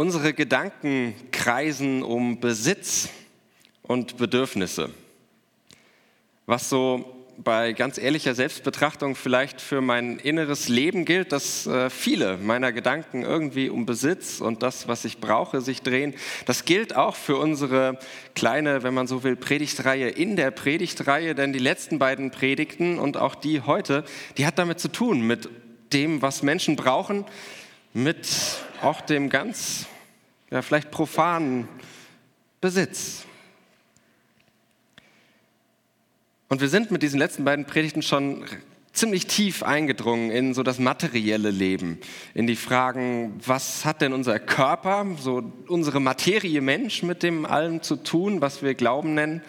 Unsere Gedanken kreisen um Besitz und Bedürfnisse. Was so bei ganz ehrlicher Selbstbetrachtung vielleicht für mein inneres Leben gilt, dass äh, viele meiner Gedanken irgendwie um Besitz und das, was ich brauche, sich drehen. Das gilt auch für unsere kleine, wenn man so will, Predigtreihe in der Predigtreihe, denn die letzten beiden Predigten und auch die heute, die hat damit zu tun, mit dem, was Menschen brauchen, mit auch dem ganz, ja, vielleicht profanen Besitz. Und wir sind mit diesen letzten beiden Predigten schon ziemlich tief eingedrungen in so das materielle Leben, in die Fragen, was hat denn unser Körper, so unsere Materie Mensch mit dem allem zu tun, was wir Glauben nennen?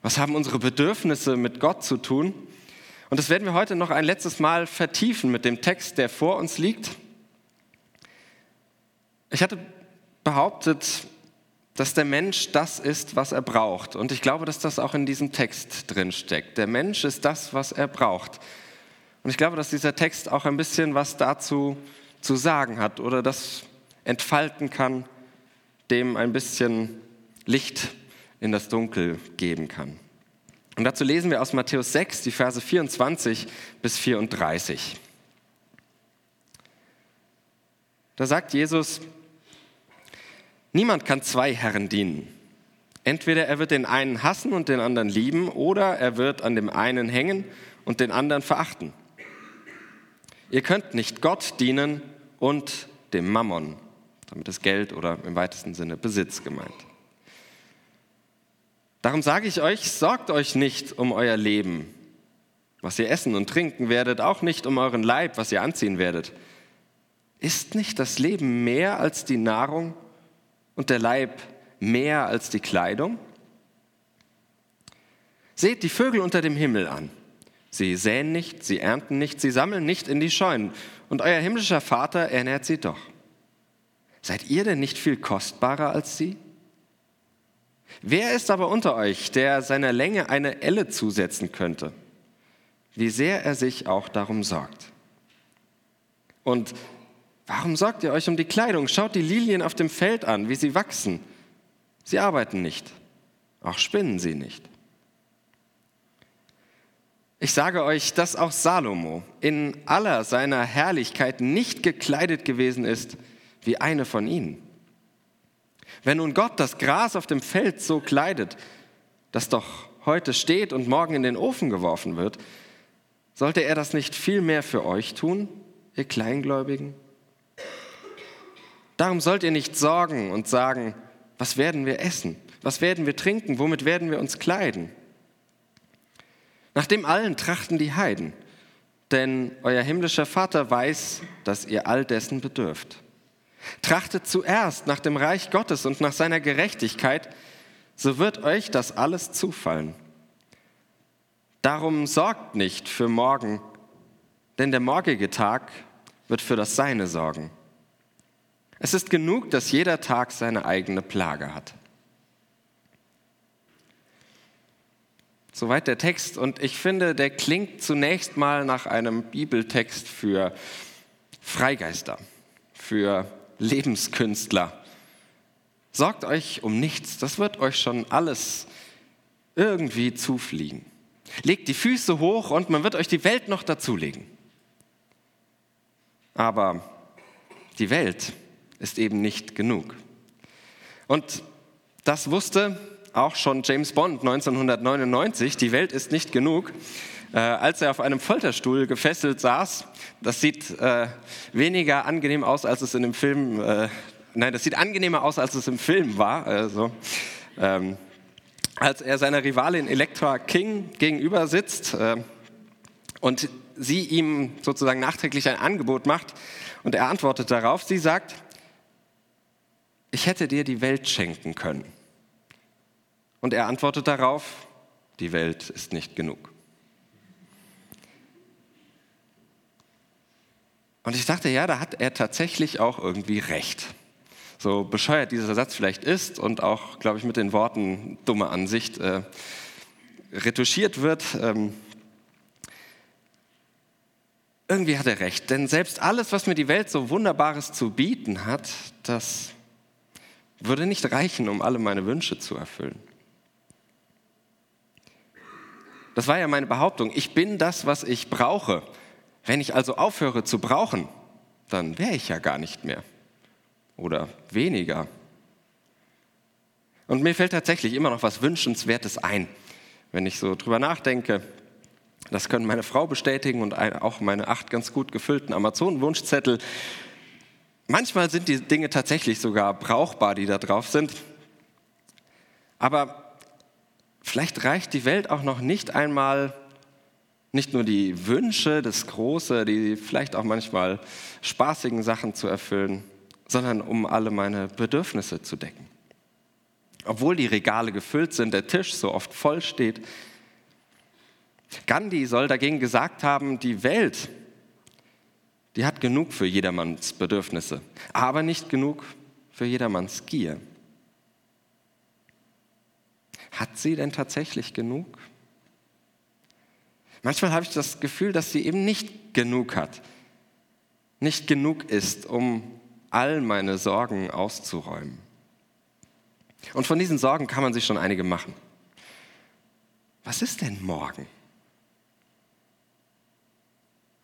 Was haben unsere Bedürfnisse mit Gott zu tun? Und das werden wir heute noch ein letztes Mal vertiefen mit dem Text, der vor uns liegt. Ich hatte behauptet, dass der Mensch das ist, was er braucht. Und ich glaube, dass das auch in diesem Text drin steckt. Der Mensch ist das, was er braucht. Und ich glaube, dass dieser Text auch ein bisschen was dazu zu sagen hat oder das entfalten kann, dem ein bisschen Licht in das Dunkel geben kann. Und dazu lesen wir aus Matthäus 6, die Verse 24 bis 34. Da sagt Jesus, Niemand kann zwei Herren dienen. Entweder er wird den einen hassen und den anderen lieben, oder er wird an dem einen hängen und den anderen verachten. Ihr könnt nicht Gott dienen und dem Mammon. Damit ist Geld oder im weitesten Sinne Besitz gemeint. Darum sage ich euch, sorgt euch nicht um euer Leben, was ihr essen und trinken werdet, auch nicht um euren Leib, was ihr anziehen werdet. Ist nicht das Leben mehr als die Nahrung und der Leib mehr als die Kleidung? Seht die Vögel unter dem Himmel an. Sie säen nicht, sie ernten nicht, sie sammeln nicht in die Scheunen, und euer himmlischer Vater ernährt sie doch. Seid ihr denn nicht viel kostbarer als sie? Wer ist aber unter euch, der seiner Länge eine Elle zusetzen könnte? Wie sehr er sich auch darum sorgt. Und Warum sorgt ihr euch um die Kleidung? Schaut die Lilien auf dem Feld an, wie sie wachsen. Sie arbeiten nicht, auch spinnen sie nicht. Ich sage euch, dass auch Salomo in aller seiner Herrlichkeit nicht gekleidet gewesen ist wie eine von ihnen. Wenn nun Gott das Gras auf dem Feld so kleidet, das doch heute steht und morgen in den Ofen geworfen wird, sollte er das nicht viel mehr für euch tun, ihr Kleingläubigen? Darum sollt ihr nicht sorgen und sagen, was werden wir essen? Was werden wir trinken? Womit werden wir uns kleiden? Nach dem allen trachten die Heiden, denn euer himmlischer Vater weiß, dass ihr all dessen bedürft. Trachtet zuerst nach dem Reich Gottes und nach seiner Gerechtigkeit, so wird euch das alles zufallen. Darum sorgt nicht für morgen, denn der morgige Tag wird für das Seine sorgen. Es ist genug, dass jeder Tag seine eigene Plage hat. Soweit der Text und ich finde, der klingt zunächst mal nach einem Bibeltext für Freigeister, für Lebenskünstler. Sorgt euch um nichts, das wird euch schon alles irgendwie zufliegen. Legt die Füße hoch und man wird euch die Welt noch dazulegen. Aber die Welt ist eben nicht genug. Und das wusste auch schon James Bond 1999, die Welt ist nicht genug, äh, als er auf einem Folterstuhl gefesselt saß. Das sieht äh, weniger angenehm aus, als es in dem Film, äh, nein, das sieht angenehmer aus, als es im Film war. Also, ähm, als er seiner Rivalin Elektra King gegenüber sitzt äh, und sie ihm sozusagen nachträglich ein Angebot macht und er antwortet darauf, sie sagt, ich hätte dir die Welt schenken können. Und er antwortet darauf, die Welt ist nicht genug. Und ich dachte, ja, da hat er tatsächlich auch irgendwie recht. So bescheuert dieser Satz vielleicht ist und auch, glaube ich, mit den Worten dumme Ansicht äh, retuschiert wird. Ähm, irgendwie hat er recht, denn selbst alles, was mir die Welt so Wunderbares zu bieten hat, das würde nicht reichen, um alle meine Wünsche zu erfüllen. Das war ja meine Behauptung. Ich bin das, was ich brauche. Wenn ich also aufhöre zu brauchen, dann wäre ich ja gar nicht mehr oder weniger. Und mir fällt tatsächlich immer noch was Wünschenswertes ein, wenn ich so drüber nachdenke. Das können meine Frau bestätigen und auch meine acht ganz gut gefüllten Amazon-Wunschzettel. Manchmal sind die Dinge tatsächlich sogar brauchbar, die da drauf sind. Aber vielleicht reicht die Welt auch noch nicht einmal, nicht nur die Wünsche, das Große, die vielleicht auch manchmal spaßigen Sachen zu erfüllen, sondern um alle meine Bedürfnisse zu decken. Obwohl die Regale gefüllt sind, der Tisch so oft voll steht. Gandhi soll dagegen gesagt haben, die Welt, die hat genug für jedermanns Bedürfnisse, aber nicht genug für jedermanns Gier. Hat sie denn tatsächlich genug? Manchmal habe ich das Gefühl, dass sie eben nicht genug hat, nicht genug ist, um all meine Sorgen auszuräumen. Und von diesen Sorgen kann man sich schon einige machen. Was ist denn morgen?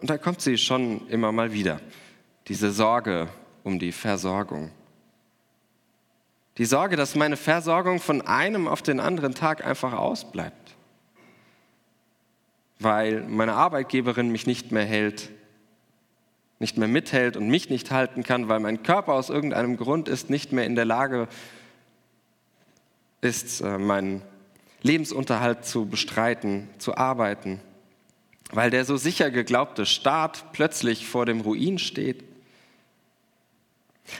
Und da kommt sie schon immer mal wieder, diese Sorge um die Versorgung. Die Sorge, dass meine Versorgung von einem auf den anderen Tag einfach ausbleibt, weil meine Arbeitgeberin mich nicht mehr hält, nicht mehr mithält und mich nicht halten kann, weil mein Körper aus irgendeinem Grund ist nicht mehr in der Lage ist, äh, meinen Lebensunterhalt zu bestreiten, zu arbeiten, weil der so sicher geglaubte Staat plötzlich vor dem Ruin steht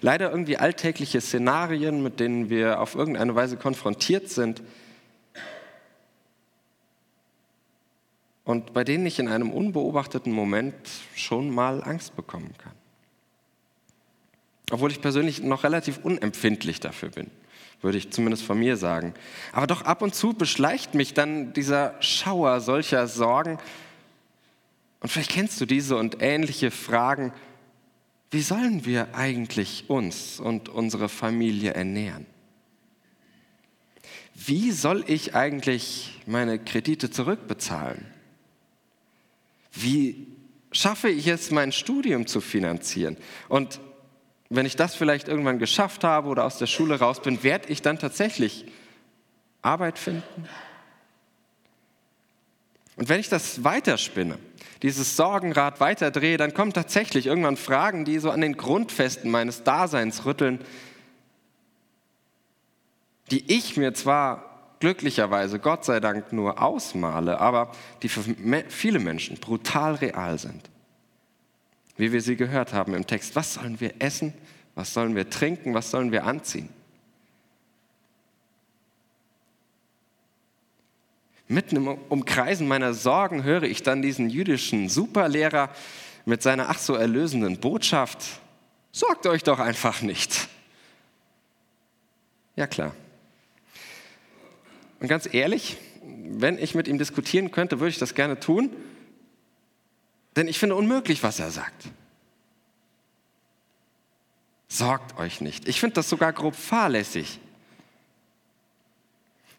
Leider irgendwie alltägliche Szenarien, mit denen wir auf irgendeine Weise konfrontiert sind und bei denen ich in einem unbeobachteten Moment schon mal Angst bekommen kann. Obwohl ich persönlich noch relativ unempfindlich dafür bin, würde ich zumindest von mir sagen. Aber doch ab und zu beschleicht mich dann dieser Schauer solcher Sorgen. Und vielleicht kennst du diese und ähnliche Fragen wie sollen wir eigentlich uns und unsere Familie ernähren? Wie soll ich eigentlich meine Kredite zurückbezahlen? Wie schaffe ich es, mein Studium zu finanzieren? Und wenn ich das vielleicht irgendwann geschafft habe oder aus der Schule raus bin, werde ich dann tatsächlich Arbeit finden? Und wenn ich das weiterspinne, dieses Sorgenrad weiterdrehe, dann kommen tatsächlich irgendwann Fragen, die so an den Grundfesten meines Daseins rütteln, die ich mir zwar glücklicherweise, Gott sei Dank, nur ausmale, aber die für viele Menschen brutal real sind. Wie wir sie gehört haben im Text. Was sollen wir essen? Was sollen wir trinken? Was sollen wir anziehen? Mitten im Umkreisen meiner Sorgen höre ich dann diesen jüdischen Superlehrer mit seiner ach so erlösenden Botschaft, sorgt euch doch einfach nicht. Ja klar. Und ganz ehrlich, wenn ich mit ihm diskutieren könnte, würde ich das gerne tun, denn ich finde unmöglich, was er sagt. Sorgt euch nicht. Ich finde das sogar grob fahrlässig.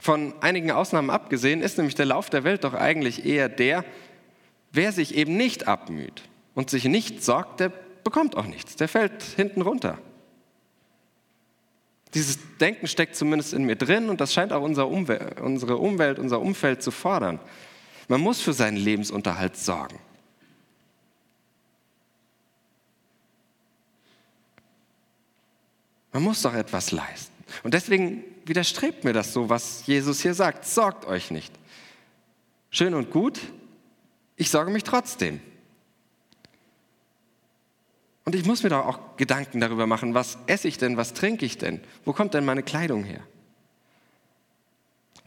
Von einigen Ausnahmen abgesehen ist nämlich der Lauf der Welt doch eigentlich eher der, wer sich eben nicht abmüht und sich nicht sorgt, der bekommt auch nichts, der fällt hinten runter. Dieses Denken steckt zumindest in mir drin und das scheint auch unsere Umwelt, unsere Umwelt, unser Umfeld zu fordern. Man muss für seinen Lebensunterhalt sorgen. Man muss doch etwas leisten. Und deswegen widerstrebt mir das so, was Jesus hier sagt. Sorgt euch nicht. Schön und gut, ich sorge mich trotzdem. Und ich muss mir doch auch Gedanken darüber machen, was esse ich denn, was trinke ich denn, wo kommt denn meine Kleidung her?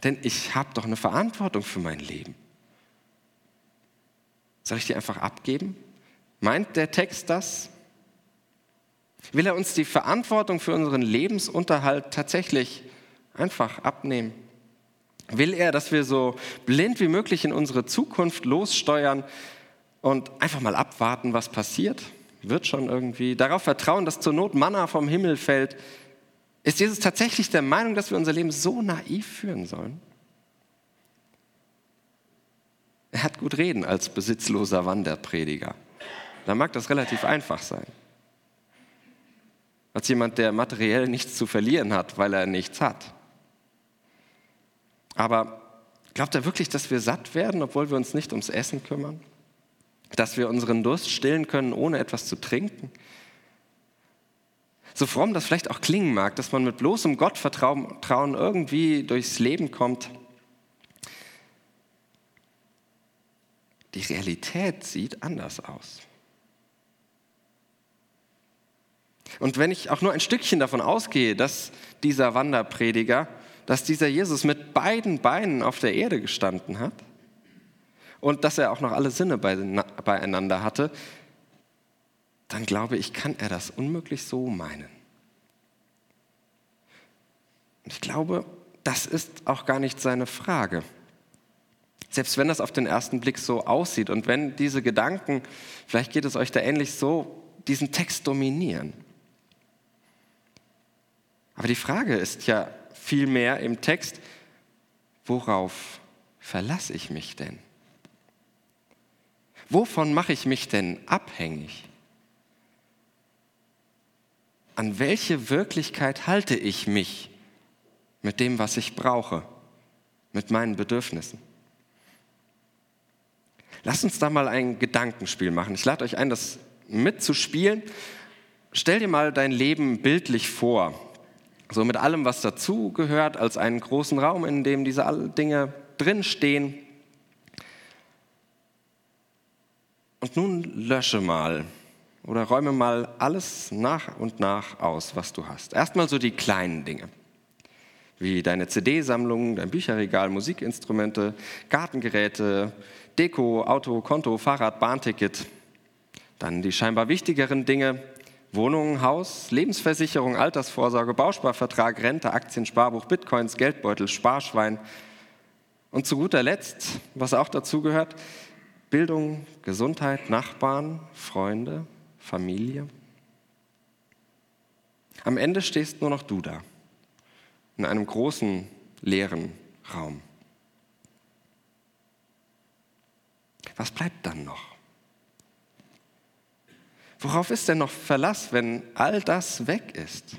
Denn ich habe doch eine Verantwortung für mein Leben. Soll ich die einfach abgeben? Meint der Text das? Will er uns die Verantwortung für unseren Lebensunterhalt tatsächlich einfach abnehmen? Will er, dass wir so blind wie möglich in unsere Zukunft lossteuern und einfach mal abwarten, was passiert? Wird schon irgendwie. Darauf vertrauen, dass zur Not Manna vom Himmel fällt. Ist Jesus tatsächlich der Meinung, dass wir unser Leben so naiv führen sollen? Er hat gut reden als besitzloser Wanderprediger. Da mag das relativ einfach sein. Als jemand, der materiell nichts zu verlieren hat, weil er nichts hat. Aber glaubt er wirklich, dass wir satt werden, obwohl wir uns nicht ums Essen kümmern? Dass wir unseren Durst stillen können, ohne etwas zu trinken? So fromm das vielleicht auch klingen mag, dass man mit bloßem Gottvertrauen irgendwie durchs Leben kommt, Die Realität sieht anders aus. Und wenn ich auch nur ein Stückchen davon ausgehe, dass dieser Wanderprediger, dass dieser Jesus mit beiden Beinen auf der Erde gestanden hat und dass er auch noch alle Sinne beieinander hatte, dann glaube ich, kann er das unmöglich so meinen. Und ich glaube, das ist auch gar nicht seine Frage. Selbst wenn das auf den ersten Blick so aussieht und wenn diese Gedanken, vielleicht geht es euch da ähnlich so, diesen Text dominieren. Aber die Frage ist ja vielmehr im Text, worauf verlasse ich mich denn? Wovon mache ich mich denn abhängig? An welche Wirklichkeit halte ich mich mit dem, was ich brauche, mit meinen Bedürfnissen? Lasst uns da mal ein Gedankenspiel machen. Ich lade euch ein, das mitzuspielen. Stell dir mal dein Leben bildlich vor. So mit allem, was dazugehört, als einen großen Raum, in dem diese Dinge drinstehen. Und nun lösche mal oder räume mal alles nach und nach aus, was du hast. Erstmal so die kleinen Dinge, wie deine CD-Sammlung, dein Bücherregal, Musikinstrumente, Gartengeräte, Deko, Auto, Konto, Fahrrad, Bahnticket. Dann die scheinbar wichtigeren Dinge, Wohnung, Haus, Lebensversicherung, Altersvorsorge, Bausparvertrag, Rente, Aktien, Sparbuch, Bitcoins, Geldbeutel, Sparschwein. Und zu guter Letzt, was auch dazu gehört, Bildung, Gesundheit, Nachbarn, Freunde, Familie. Am Ende stehst nur noch du da, in einem großen, leeren Raum. Was bleibt dann noch? Worauf ist denn noch Verlass, wenn all das weg ist?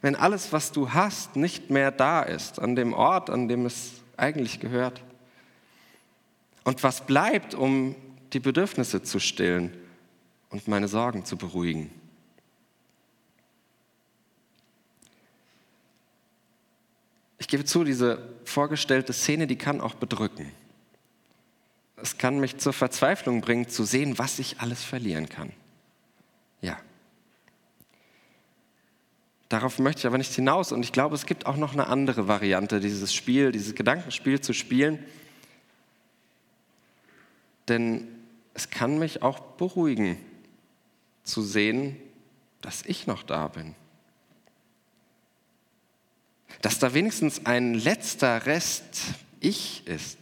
Wenn alles, was du hast, nicht mehr da ist, an dem Ort, an dem es eigentlich gehört? Und was bleibt, um die Bedürfnisse zu stillen und meine Sorgen zu beruhigen? Ich gebe zu, diese vorgestellte Szene, die kann auch bedrücken. Es kann mich zur Verzweiflung bringen, zu sehen, was ich alles verlieren kann. Ja. Darauf möchte ich aber nicht hinaus. Und ich glaube, es gibt auch noch eine andere Variante, dieses Spiel, dieses Gedankenspiel zu spielen. Denn es kann mich auch beruhigen, zu sehen, dass ich noch da bin. Dass da wenigstens ein letzter Rest Ich ist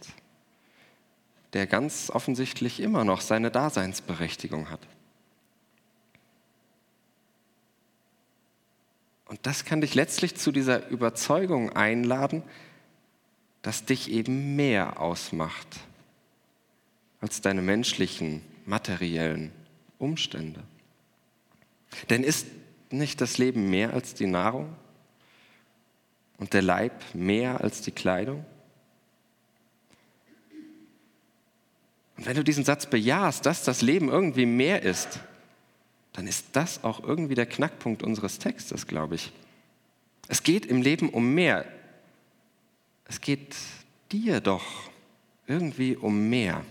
der ganz offensichtlich immer noch seine Daseinsberechtigung hat. Und das kann dich letztlich zu dieser Überzeugung einladen, dass dich eben mehr ausmacht als deine menschlichen, materiellen Umstände. Denn ist nicht das Leben mehr als die Nahrung und der Leib mehr als die Kleidung? Und wenn du diesen Satz bejahst, dass das Leben irgendwie mehr ist, dann ist das auch irgendwie der Knackpunkt unseres Textes, glaube ich. Es geht im Leben um mehr. Es geht dir doch irgendwie um mehr.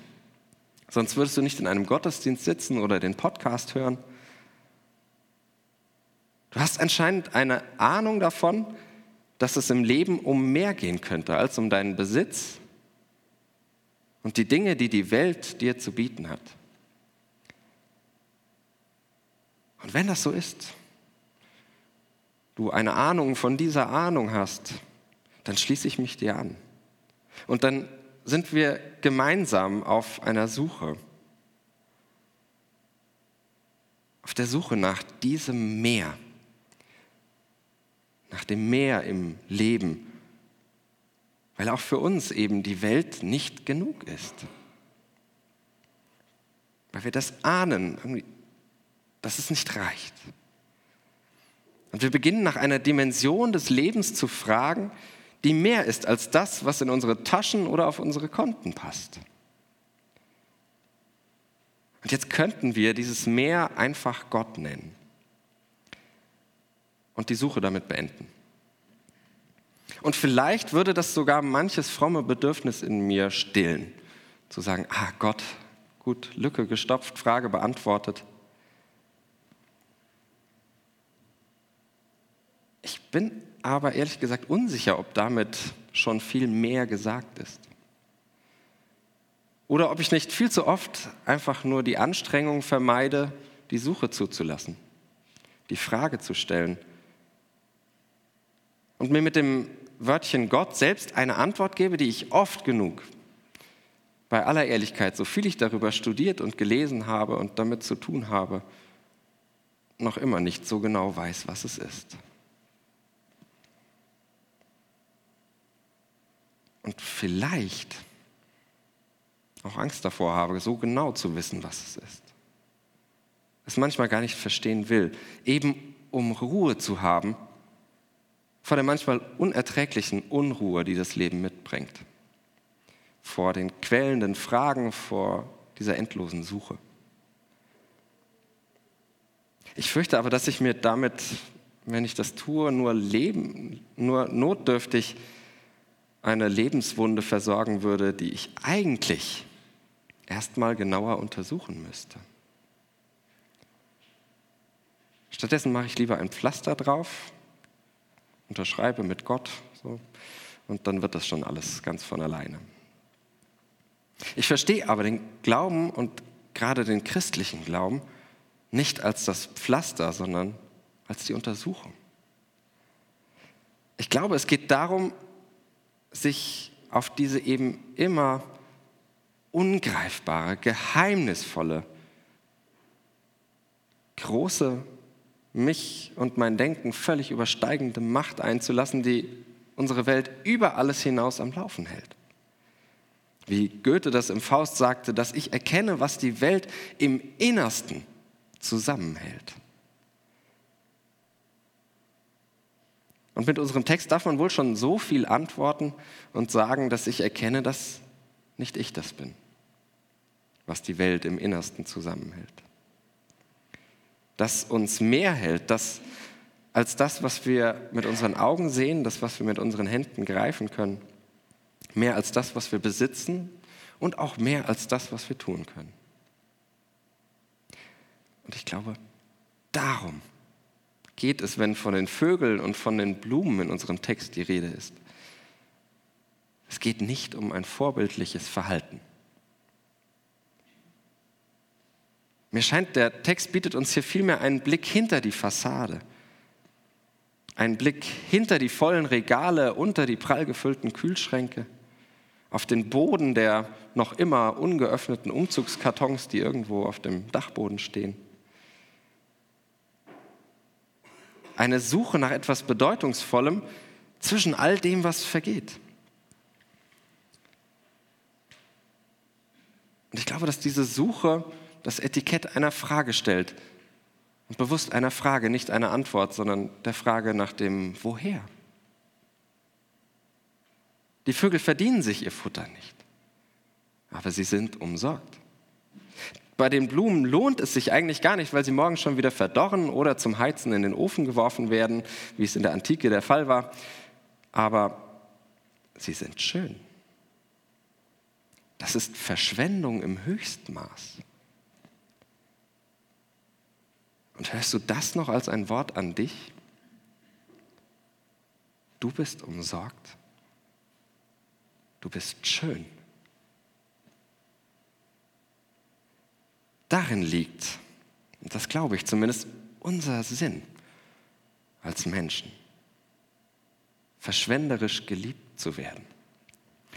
Sonst würdest du nicht in einem Gottesdienst sitzen oder den Podcast hören. Du hast anscheinend eine Ahnung davon, dass es im Leben um mehr gehen könnte als um deinen Besitz, und die Dinge, die die Welt dir zu bieten hat. Und wenn das so ist, du eine Ahnung von dieser Ahnung hast, dann schließe ich mich dir an. Und dann sind wir gemeinsam auf einer Suche. Auf der Suche nach diesem Meer. nach dem Meer im Leben, weil auch für uns eben die Welt nicht genug ist. Weil wir das ahnen, dass es nicht reicht. Und wir beginnen nach einer Dimension des Lebens zu fragen, die mehr ist als das, was in unsere Taschen oder auf unsere Konten passt. Und jetzt könnten wir dieses Meer einfach Gott nennen und die Suche damit beenden. Und vielleicht würde das sogar manches fromme Bedürfnis in mir stillen, zu sagen, ah Gott, gut, Lücke gestopft, Frage beantwortet. Ich bin aber ehrlich gesagt unsicher, ob damit schon viel mehr gesagt ist. Oder ob ich nicht viel zu oft einfach nur die Anstrengung vermeide, die Suche zuzulassen, die Frage zu stellen und mir mit dem Wörtchen Gott selbst eine Antwort gebe, die ich oft genug, bei aller Ehrlichkeit, so viel ich darüber studiert und gelesen habe und damit zu tun habe, noch immer nicht so genau weiß, was es ist. Und vielleicht auch Angst davor habe, so genau zu wissen, was es ist. Es manchmal gar nicht verstehen will, eben um Ruhe zu haben vor der manchmal unerträglichen Unruhe, die das Leben mitbringt, vor den quälenden Fragen, vor dieser endlosen Suche. Ich fürchte aber, dass ich mir damit, wenn ich das tue, nur leben, nur notdürftig eine Lebenswunde versorgen würde, die ich eigentlich erstmal genauer untersuchen müsste. Stattdessen mache ich lieber ein Pflaster drauf, unterschreibe mit Gott so, und dann wird das schon alles ganz von alleine. Ich verstehe aber den Glauben und gerade den christlichen Glauben nicht als das Pflaster, sondern als die Untersuchung. Ich glaube, es geht darum, sich auf diese eben immer ungreifbare, geheimnisvolle, große, mich und mein Denken völlig übersteigende Macht einzulassen, die unsere Welt über alles hinaus am Laufen hält. Wie Goethe das im Faust sagte, dass ich erkenne, was die Welt im Innersten zusammenhält. Und mit unserem Text darf man wohl schon so viel antworten und sagen, dass ich erkenne, dass nicht ich das bin, was die Welt im Innersten zusammenhält. Dass uns mehr hält, dass, als das, was wir mit unseren Augen sehen, das, was wir mit unseren Händen greifen können, mehr als das, was wir besitzen und auch mehr als das, was wir tun können. Und ich glaube, darum geht es, wenn von den Vögeln und von den Blumen in unserem Text die Rede ist. Es geht nicht um ein vorbildliches Verhalten. Mir scheint, der Text bietet uns hier vielmehr einen Blick hinter die Fassade, einen Blick hinter die vollen Regale, unter die prall gefüllten Kühlschränke, auf den Boden der noch immer ungeöffneten Umzugskartons, die irgendwo auf dem Dachboden stehen. Eine Suche nach etwas Bedeutungsvollem zwischen all dem, was vergeht. Und ich glaube, dass diese Suche das Etikett einer Frage stellt. Und bewusst einer Frage, nicht einer Antwort, sondern der Frage nach dem Woher. Die Vögel verdienen sich ihr Futter nicht, aber sie sind umsorgt. Bei den Blumen lohnt es sich eigentlich gar nicht, weil sie morgen schon wieder verdorren oder zum Heizen in den Ofen geworfen werden, wie es in der Antike der Fall war. Aber sie sind schön. Das ist Verschwendung im Höchstmaß. Und hörst du das noch als ein Wort an dich? Du bist umsorgt. Du bist schön. Darin liegt, und das glaube ich zumindest, unser Sinn als Menschen. Verschwenderisch geliebt zu werden.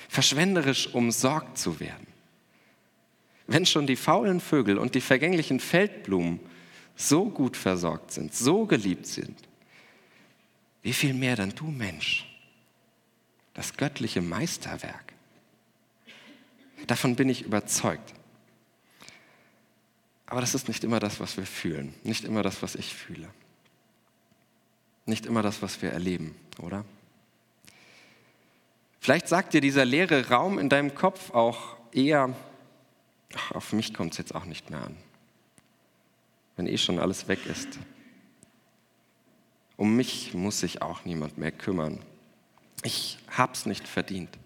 Verschwenderisch umsorgt zu werden. Wenn schon die faulen Vögel und die wie wie viel mehr dann du Mensch, das göttliche Meisterwerk. Davon bin ich überzeugt. Aber das ist nicht immer das, was wir fühlen, nicht immer das, was ich fühle, nicht immer das, was wir erleben, oder? Vielleicht sagt dir dieser leere Raum in deinem Kopf auch eher, ach, auf mich kommt es jetzt auch nicht mehr an, wenn eh schon alles weg ist. Um mich muss sich auch niemand mehr kümmern. Ich hab's nicht verdient.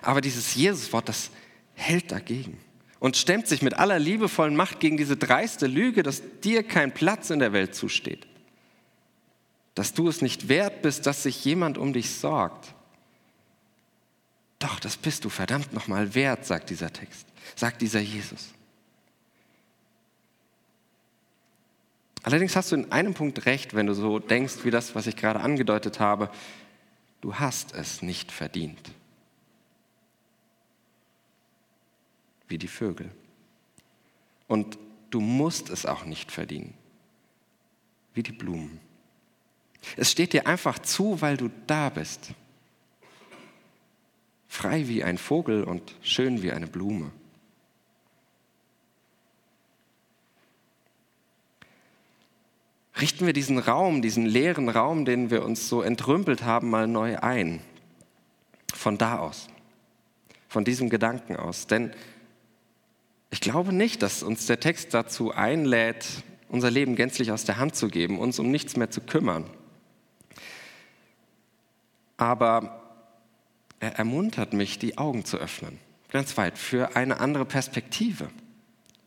Aber dieses Jesuswort, das hält dagegen und stemmt sich mit aller liebevollen Macht gegen diese dreiste Lüge, dass dir kein Platz in der Welt zusteht. Dass du es nicht wert bist, dass sich jemand um dich sorgt. Doch, das bist du verdammt nochmal wert, sagt dieser Text, sagt dieser Jesus. Allerdings hast du in einem Punkt recht, wenn du so denkst wie das, was ich gerade angedeutet habe. Du hast es nicht verdient. Wie die Vögel. Und du musst es auch nicht verdienen. Wie die Blumen. Es steht dir einfach zu, weil du da bist. Frei wie ein Vogel und schön wie eine Blume. richten wir diesen Raum, diesen leeren Raum, den wir uns so entrümpelt haben, mal neu ein. Von da aus, von diesem Gedanken aus. Denn ich glaube nicht, dass uns der Text dazu einlädt, unser Leben gänzlich aus der Hand zu geben, uns um nichts mehr zu kümmern. Aber er ermuntert mich, die Augen zu öffnen, ganz weit, für eine andere Perspektive,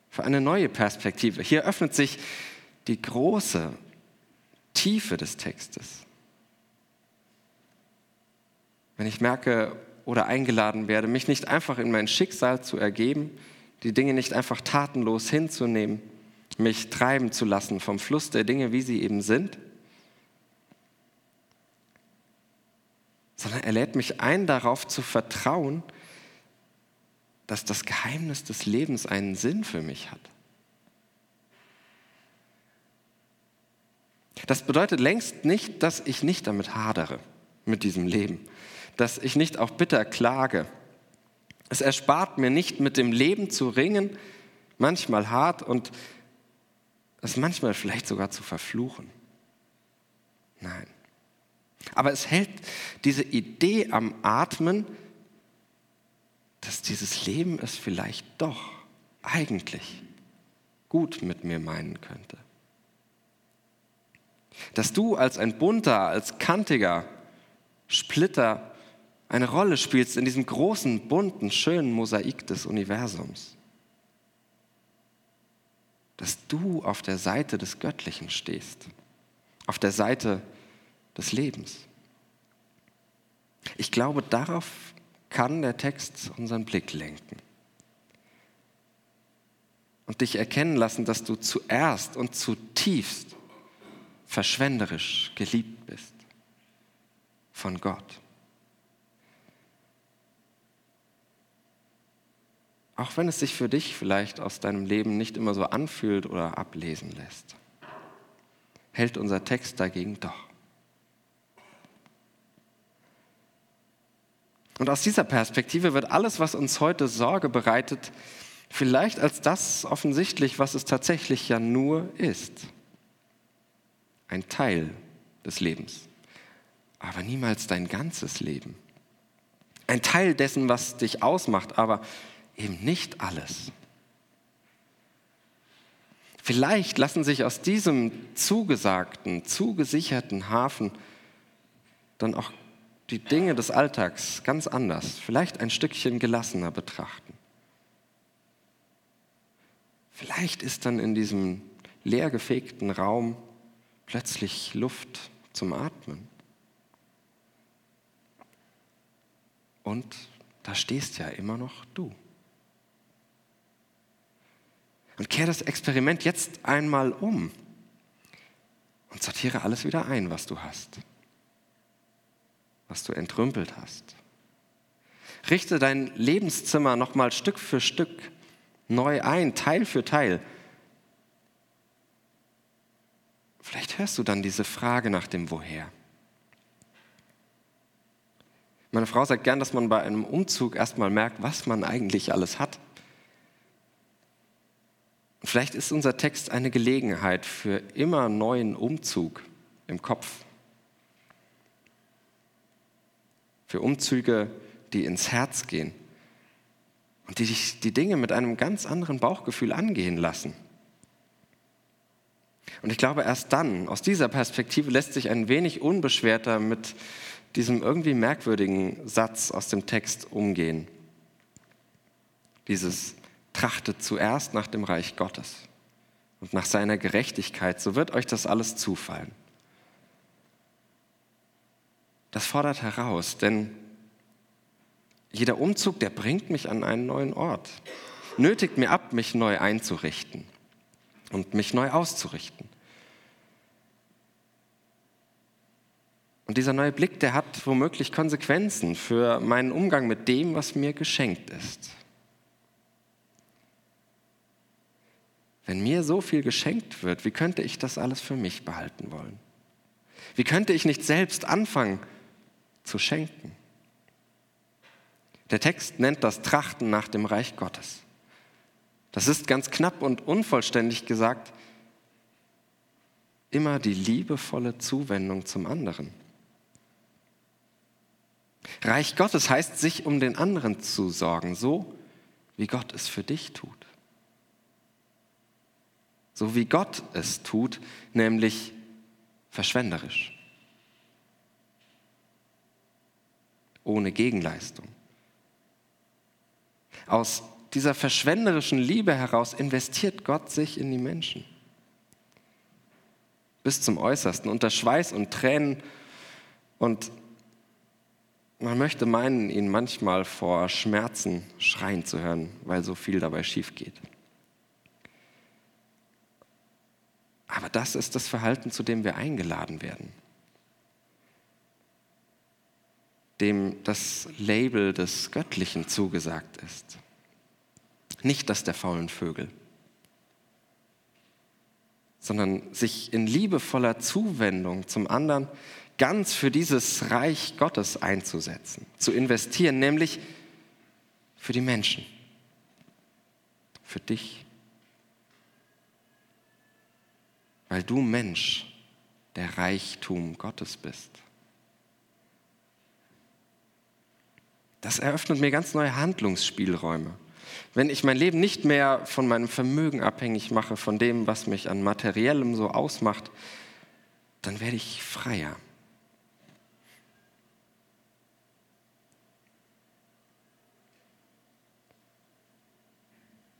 für eine neue Perspektive. Hier öffnet sich die große Tiefe des Textes. Wenn ich merke oder eingeladen werde, mich nicht einfach in mein Schicksal zu ergeben, die Dinge nicht einfach tatenlos hinzunehmen, mich treiben zu lassen vom Fluss der Dinge, wie sie eben sind, sondern er lädt mich ein, darauf zu vertrauen, dass das Geheimnis des Lebens einen Sinn für mich hat. Das bedeutet längst nicht, dass ich nicht damit hadere, mit diesem Leben, dass ich nicht auch bitter klage. Es erspart mir nicht, mit dem Leben zu ringen, manchmal hart und es manchmal vielleicht sogar zu verfluchen. Nein. Aber es hält diese Idee am Atmen, dass dieses Leben es vielleicht doch eigentlich gut mit mir meinen könnte dass du als ein bunter, als kantiger Splitter eine Rolle spielst in diesem großen, bunten, schönen Mosaik des Universums. Dass du auf der Seite des Göttlichen stehst, auf der Seite des Lebens. Ich glaube, darauf kann der Text unseren Blick lenken und dich erkennen lassen, dass du zuerst und zutiefst verschwenderisch geliebt bist von Gott. Auch wenn es sich für dich vielleicht aus deinem Leben nicht immer so anfühlt oder ablesen lässt, hält unser Text dagegen doch. Und aus dieser Perspektive wird alles, was uns heute Sorge bereitet, vielleicht als das offensichtlich, was es tatsächlich ja nur ist ein Teil des Lebens, aber niemals dein ganzes Leben. Ein Teil dessen, was dich ausmacht, aber eben nicht alles. Vielleicht lassen sich aus diesem zugesagten, zugesicherten Hafen dann auch die Dinge des Alltags ganz anders, vielleicht ein Stückchen gelassener betrachten. Vielleicht ist dann in diesem leergefegten Raum plötzlich Luft zum Atmen. Und da stehst ja immer noch du. Und kehr das Experiment jetzt einmal um und sortiere alles wieder ein, was du hast, was du entrümpelt hast. Richte dein Lebenszimmer nochmal Stück für Stück neu ein, Teil für Teil vielleicht hörst du dann diese Frage nach dem Woher. Meine Frau sagt gern, dass man bei einem Umzug erstmal merkt, was man eigentlich alles hat. Vielleicht ist unser Text eine Gelegenheit für immer neuen Umzug im Kopf. Für Umzüge, die ins Herz gehen und die dich die Dinge mit einem ganz anderen Bauchgefühl angehen lassen. Und ich glaube, erst dann, aus dieser Perspektive, lässt sich ein wenig unbeschwerter mit diesem irgendwie merkwürdigen Satz aus dem Text umgehen. Dieses trachtet zuerst nach dem Reich Gottes und nach seiner Gerechtigkeit, so wird euch das alles zufallen. Das fordert heraus, denn jeder Umzug, der bringt mich an einen neuen Ort, nötigt mir ab, mich neu einzurichten und mich neu auszurichten. Und dieser neue Blick, der hat womöglich Konsequenzen für meinen Umgang mit dem, was mir geschenkt ist. Wenn mir so viel geschenkt wird, wie könnte ich das alles für mich behalten wollen? Wie könnte ich nicht selbst anfangen zu schenken? Der Text nennt das Trachten nach dem Reich Gottes. Das ist ganz knapp und unvollständig gesagt immer die liebevolle Zuwendung zum anderen. Reich Gottes heißt, sich um den anderen zu sorgen, so wie Gott es für dich tut. So wie Gott es tut, nämlich verschwenderisch, ohne Gegenleistung. Aus dieser verschwenderischen Liebe heraus investiert Gott sich in die Menschen. Bis zum Äußersten, unter Schweiß und Tränen und man möchte meinen, ihn manchmal vor Schmerzen schreien zu hören, weil so viel dabei schief geht. Aber das ist das Verhalten, zu dem wir eingeladen werden. Dem das Label des Göttlichen zugesagt ist. Nicht das der faulen Vögel, sondern sich in liebevoller Zuwendung zum anderen ganz für dieses Reich Gottes einzusetzen, zu investieren, nämlich für die Menschen, für dich. Weil du Mensch der Reichtum Gottes bist. Das eröffnet mir ganz neue Handlungsspielräume. Wenn ich mein Leben nicht mehr von meinem Vermögen abhängig mache, von dem, was mich an materiellem so ausmacht, dann werde ich freier.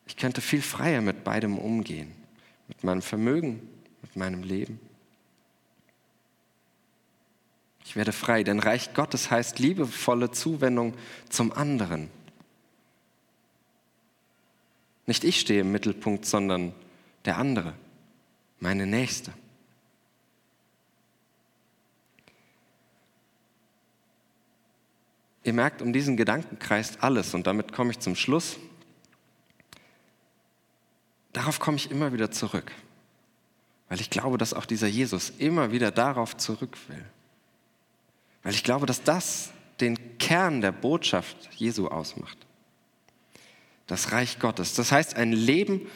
Ich könnte viel freier mit beidem umgehen, mit meinem Vermögen, mit meinem Leben. Ich werde frei, denn Reich Gottes heißt liebevolle Zuwendung zum anderen. Nicht ich stehe im Mittelpunkt, sondern der andere, meine Nächste. Ihr merkt, um diesen Gedanken kreist alles und damit komme ich zum Schluss. Darauf komme ich immer wieder zurück, weil ich glaube, dass auch dieser Jesus immer wieder darauf zurück will. Weil ich glaube, dass das den Kern der Botschaft Jesu ausmacht. Das Reich Gottes. Das heißt ein Leben,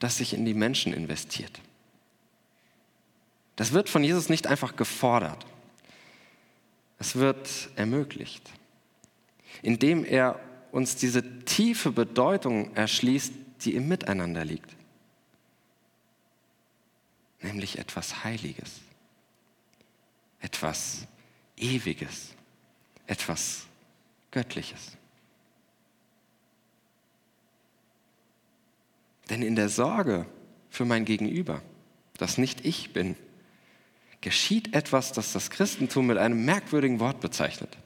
das sich in die Menschen investiert. Das wird von Jesus nicht einfach gefordert. Es wird ermöglicht, indem er uns diese tiefe Bedeutung erschließt, die im Miteinander liegt. Nämlich etwas Heiliges, etwas Ewiges, etwas Göttliches. Denn in der Sorge für mein Gegenüber, das nicht ich bin, geschieht etwas, das das Christentum mit einem merkwürdigen Wort bezeichnet.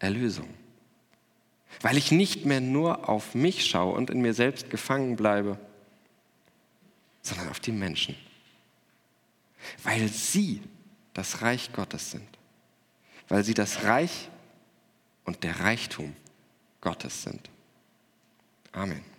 Erlösung weil ich nicht mehr nur auf mich schaue und in mir selbst gefangen bleibe, sondern auf die Menschen, weil sie das Reich Gottes sind, weil sie das Reich und der Reichtum Gottes sind. Amen.